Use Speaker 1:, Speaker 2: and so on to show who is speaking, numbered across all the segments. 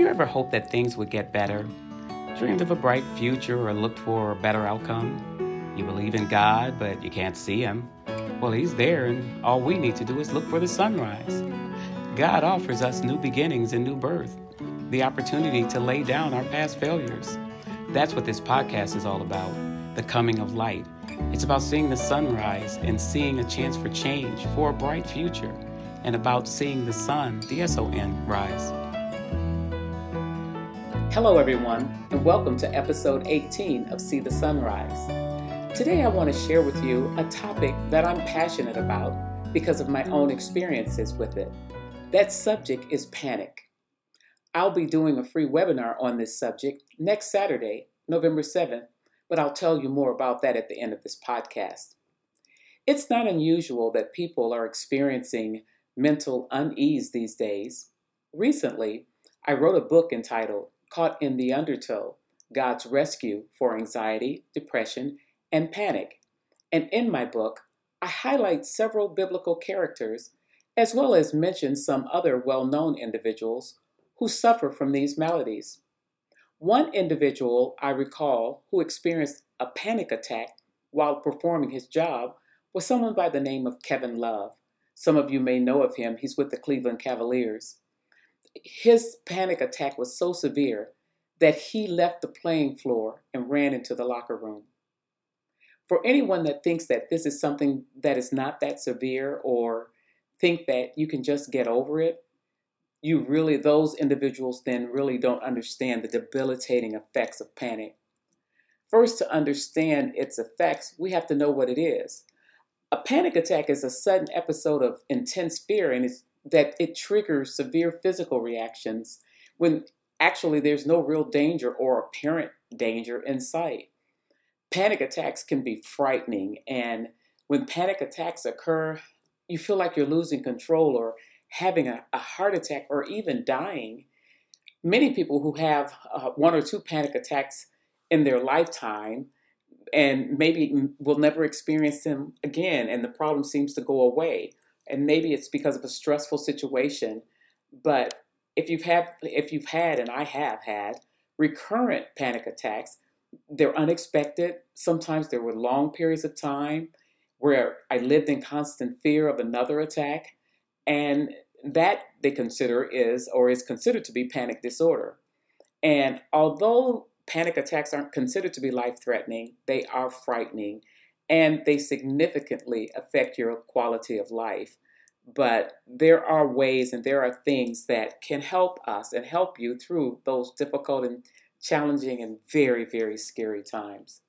Speaker 1: you ever hoped that things would get better? Dreamed of a bright future or looked for a better outcome? You believe in God, but you can't see Him. Well, He's there, and all we need to do is look for the sunrise. God offers us new beginnings and new birth, the opportunity to lay down our past failures. That's what this podcast is all about the coming of light. It's about seeing the sunrise and seeing a chance for change, for a bright future, and about seeing the sun, the S O N, rise. Hello, everyone, and welcome to episode 18 of See the Sunrise. Today, I want to share with you a topic that I'm passionate about because of my own experiences with it. That subject is panic. I'll be doing a free webinar on this subject next Saturday, November 7th, but I'll tell you more about that at the end of this podcast. It's not unusual that people are experiencing mental unease these days. Recently, I wrote a book entitled Caught in the Undertow God's Rescue for Anxiety, Depression, and Panic. And in my book, I highlight several biblical characters as well as mention some other well known individuals who suffer from these maladies. One individual I recall who experienced a panic attack while performing his job was someone by the name of Kevin Love. Some of you may know of him, he's with the Cleveland Cavaliers his panic attack was so severe that he left the playing floor and ran into the locker room. For anyone that thinks that this is something that is not that severe or think that you can just get over it, you really, those individuals then really don't understand the debilitating effects of panic. First, to understand its effects, we have to know what it is. A panic attack is a sudden episode of intense fear and it's that it triggers severe physical reactions when actually there's no real danger or apparent danger in sight. Panic attacks can be frightening, and when panic attacks occur, you feel like you're losing control or having a, a heart attack or even dying. Many people who have uh, one or two panic attacks in their lifetime and maybe will never experience them again, and the problem seems to go away and maybe it's because of a stressful situation but if you've had if you've had and I have had recurrent panic attacks they're unexpected. Sometimes there were long periods of time where I lived in constant fear of another attack and that they consider is or is considered to be panic disorder. And although panic attacks aren't considered to be life threatening they are frightening and they significantly affect your quality of life. But there are ways and there are things that can help us and help you through those difficult and challenging and very, very scary times.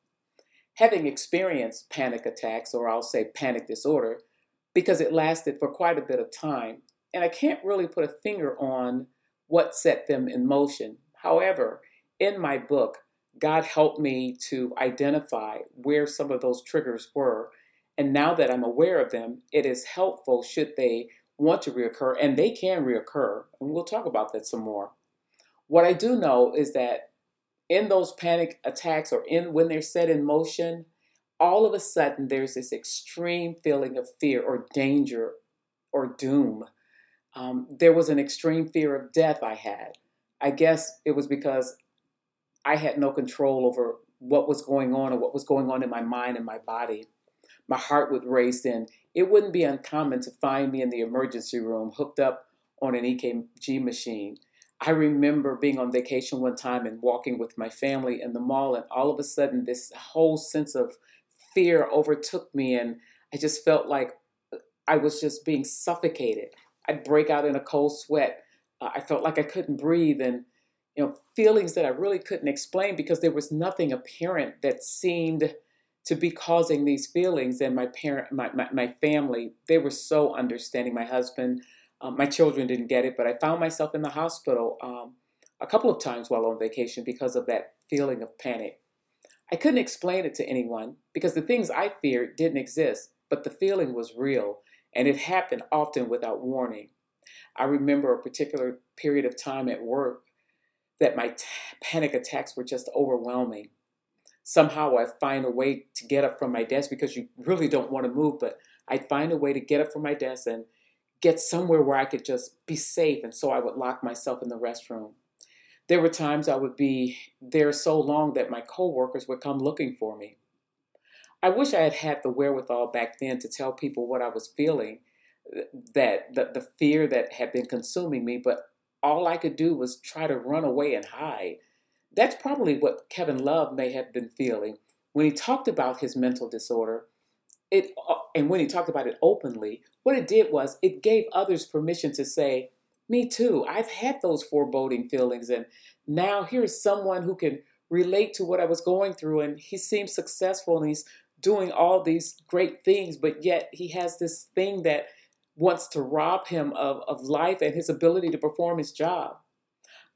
Speaker 1: Having experienced panic attacks, or I'll say panic disorder, because it lasted for quite a bit of time, and I can't really put a finger on what set them in motion. However, in my book, God helped me to identify where some of those triggers were. And now that I'm aware of them, it is helpful should they want to reoccur, and they can reoccur. And we'll talk about that some more. What I do know is that in those panic attacks or in when they're set in motion, all of a sudden there's this extreme feeling of fear or danger or doom. Um, there was an extreme fear of death I had. I guess it was because I had no control over what was going on or what was going on in my mind and my body. My heart would race, and it wouldn't be uncommon to find me in the emergency room hooked up on an EKG machine. I remember being on vacation one time and walking with my family in the mall, and all of a sudden, this whole sense of fear overtook me, and I just felt like I was just being suffocated. I'd break out in a cold sweat. Uh, I felt like I couldn't breathe, and you know, feelings that I really couldn't explain because there was nothing apparent that seemed to be causing these feelings. And my parent, my, my, my family, they were so understanding. My husband, um, my children didn't get it, but I found myself in the hospital um, a couple of times while on vacation because of that feeling of panic. I couldn't explain it to anyone because the things I feared didn't exist, but the feeling was real and it happened often without warning. I remember a particular period of time at work that my t- panic attacks were just overwhelming. Somehow I find a way to get up from my desk because you really don't want to move, but I find a way to get up from my desk and get somewhere where I could just be safe. And so I would lock myself in the restroom. There were times I would be there so long that my coworkers would come looking for me. I wish I had had the wherewithal back then to tell people what I was feeling, that the, the fear that had been consuming me, but all I could do was try to run away and hide. That's probably what Kevin Love may have been feeling when he talked about his mental disorder. It uh, and when he talked about it openly, what it did was it gave others permission to say, "Me too. I've had those foreboding feelings, and now here's someone who can relate to what I was going through, and he seems successful, and he's doing all these great things, but yet he has this thing that wants to rob him of, of life and his ability to perform his job.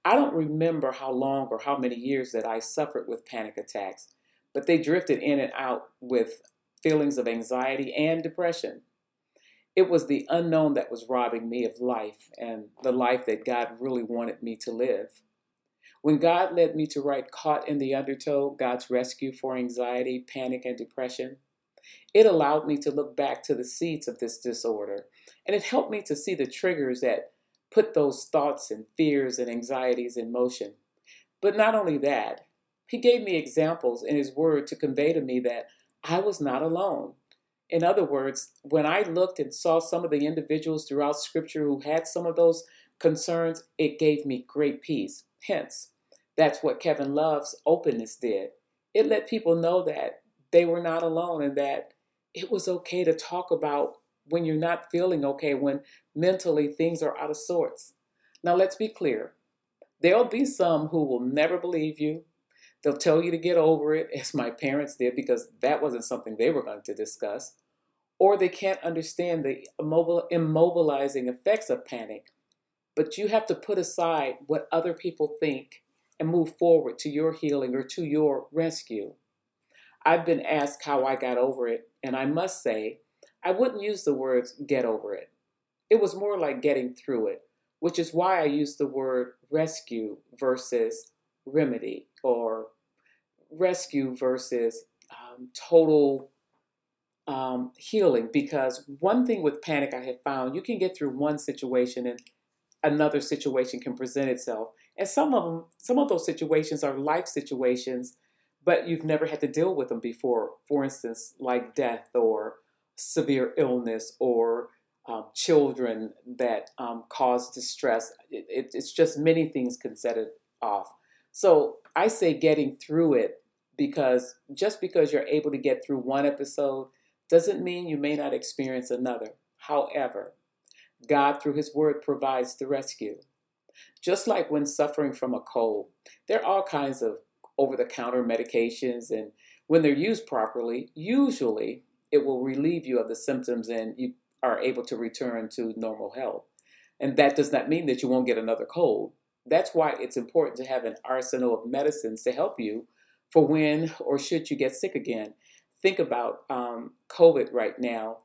Speaker 1: I don't remember how long or how many years that I suffered with panic attacks, but they drifted in and out with feelings of anxiety and depression. It was the unknown that was robbing me of life and the life that God really wanted me to live. When God led me to write Caught in the Undertow God's Rescue for Anxiety, Panic, and Depression, it allowed me to look back to the seeds of this disorder, and it helped me to see the triggers that put those thoughts and fears and anxieties in motion. But not only that, He gave me examples in His Word to convey to me that I was not alone. In other words, when I looked and saw some of the individuals throughout Scripture who had some of those concerns, it gave me great peace. Hence, that's what Kevin Love's openness did. It let people know that they were not alone and that it was okay to talk about when you're not feeling okay, when mentally things are out of sorts. Now, let's be clear there'll be some who will never believe you. They'll tell you to get over it, as my parents did, because that wasn't something they were going to discuss. Or they can't understand the immobilizing effects of panic. But you have to put aside what other people think and move forward to your healing or to your rescue. I've been asked how I got over it, and I must say, I wouldn't use the words get over it. It was more like getting through it, which is why I use the word rescue versus remedy or rescue versus um, total um, healing. Because one thing with panic I have found, you can get through one situation and another situation can present itself. And some of them, some of those situations are life situations, but you've never had to deal with them before. For instance, like death or severe illness or um, children that um, cause distress. It, it, it's just many things can set it off. So I say getting through it because just because you're able to get through one episode doesn't mean you may not experience another. However, God, through His Word, provides the rescue. Just like when suffering from a cold, there are all kinds of over the counter medications, and when they're used properly, usually it will relieve you of the symptoms and you are able to return to normal health. And that does not mean that you won't get another cold. That's why it's important to have an arsenal of medicines to help you for when or should you get sick again. Think about um, COVID right now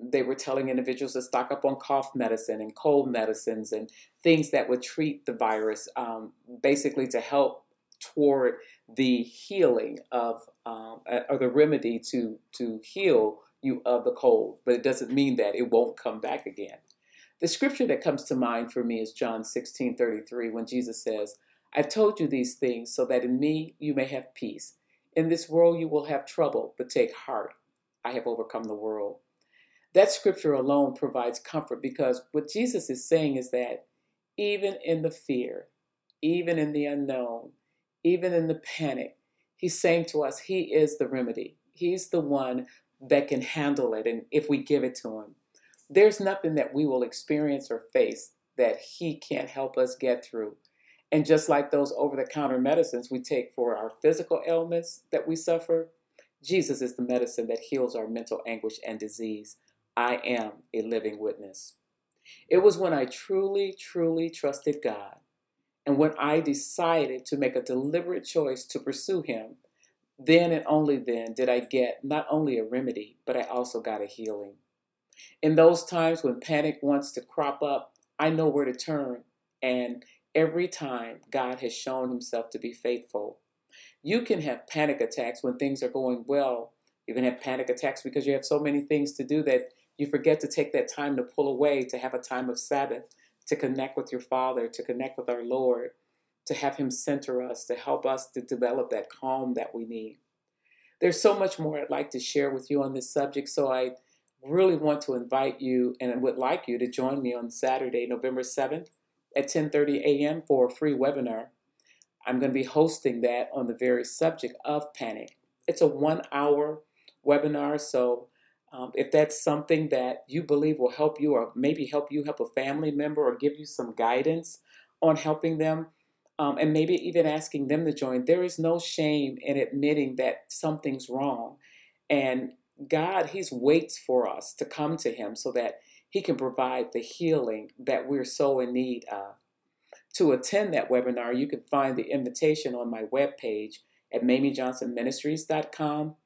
Speaker 1: they were telling individuals to stock up on cough medicine and cold medicines and things that would treat the virus, um, basically to help toward the healing of um, or the remedy to to heal you of the cold. But it doesn't mean that it won't come back again. The scripture that comes to mind for me is John 16 33, when Jesus says, I've told you these things so that in me you may have peace. In this world you will have trouble, but take heart. I have overcome the world. That scripture alone provides comfort because what Jesus is saying is that even in the fear, even in the unknown, even in the panic, he's saying to us, He is the remedy. He's the one that can handle it, and if we give it to Him, there's nothing that we will experience or face that He can't help us get through. And just like those over the counter medicines we take for our physical ailments that we suffer, Jesus is the medicine that heals our mental anguish and disease. I am a living witness. It was when I truly, truly trusted God and when I decided to make a deliberate choice to pursue Him, then and only then did I get not only a remedy, but I also got a healing. In those times when panic wants to crop up, I know where to turn, and every time God has shown Himself to be faithful. You can have panic attacks when things are going well. You can have panic attacks because you have so many things to do that you forget to take that time to pull away, to have a time of Sabbath, to connect with your Father, to connect with our Lord. to have Him center us, to help us to develop that calm that we need. There's so much more I'd like to share with you on this subject, so I really want to invite you and would like you to join me on Saturday, November 7th at 10:30 a.m. for a free webinar. I'm going to be hosting that on the very subject of panic. It's a 1-hour webinar, so um, if that's something that you believe will help you or maybe help you help a family member or give you some guidance on helping them um, and maybe even asking them to join, there is no shame in admitting that something's wrong. And God, He's waits for us to come to Him so that He can provide the healing that we're so in need of. To attend that webinar, you can find the invitation on my webpage at MamieJohnsonMinistries.com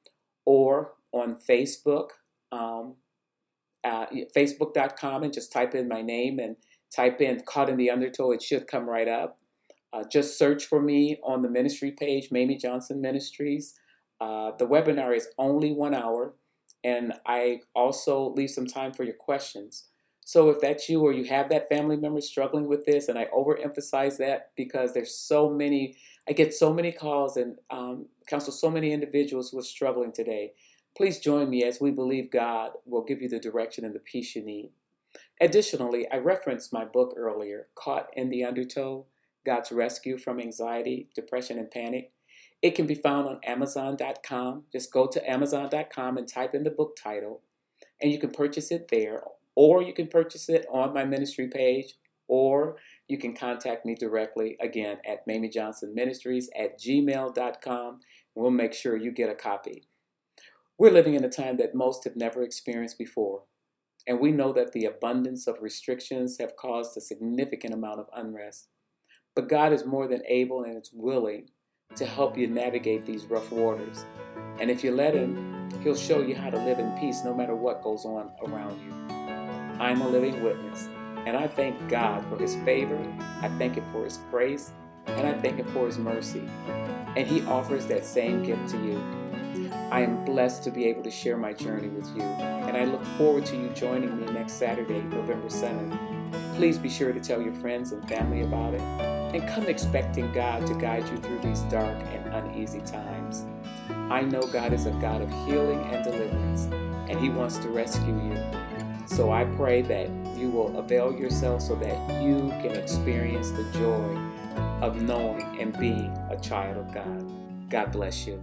Speaker 1: or on Facebook, um, uh, Facebook.com, and just type in my name and type in Caught in the Undertow. It should come right up. Uh, just search for me on the ministry page, Mamie Johnson Ministries. Uh, the webinar is only one hour, and I also leave some time for your questions. So if that's you or you have that family member struggling with this, and I overemphasize that because there's so many, I get so many calls and um, counsel so many individuals who are struggling today. Please join me as we believe God will give you the direction and the peace you need. Additionally, I referenced my book earlier, Caught in the Undertow God's Rescue from Anxiety, Depression, and Panic. It can be found on Amazon.com. Just go to Amazon.com and type in the book title, and you can purchase it there, or you can purchase it on my ministry page, or you can contact me directly again at Mamie Johnson Ministries at gmail.com. We'll make sure you get a copy. We're living in a time that most have never experienced before, and we know that the abundance of restrictions have caused a significant amount of unrest. But God is more than able and is willing to help you navigate these rough waters. And if you let Him, He'll show you how to live in peace no matter what goes on around you. I'm a living witness, and I thank God for His favor. I thank Him for His grace, and I thank Him for His mercy. And He offers that same gift to you. I am blessed to be able to share my journey with you, and I look forward to you joining me next Saturday, November 7th. Please be sure to tell your friends and family about it, and come expecting God to guide you through these dark and uneasy times. I know God is a God of healing and deliverance, and He wants to rescue you. So I pray that you will avail yourself so that you can experience the joy of knowing and being a child of God. God bless you.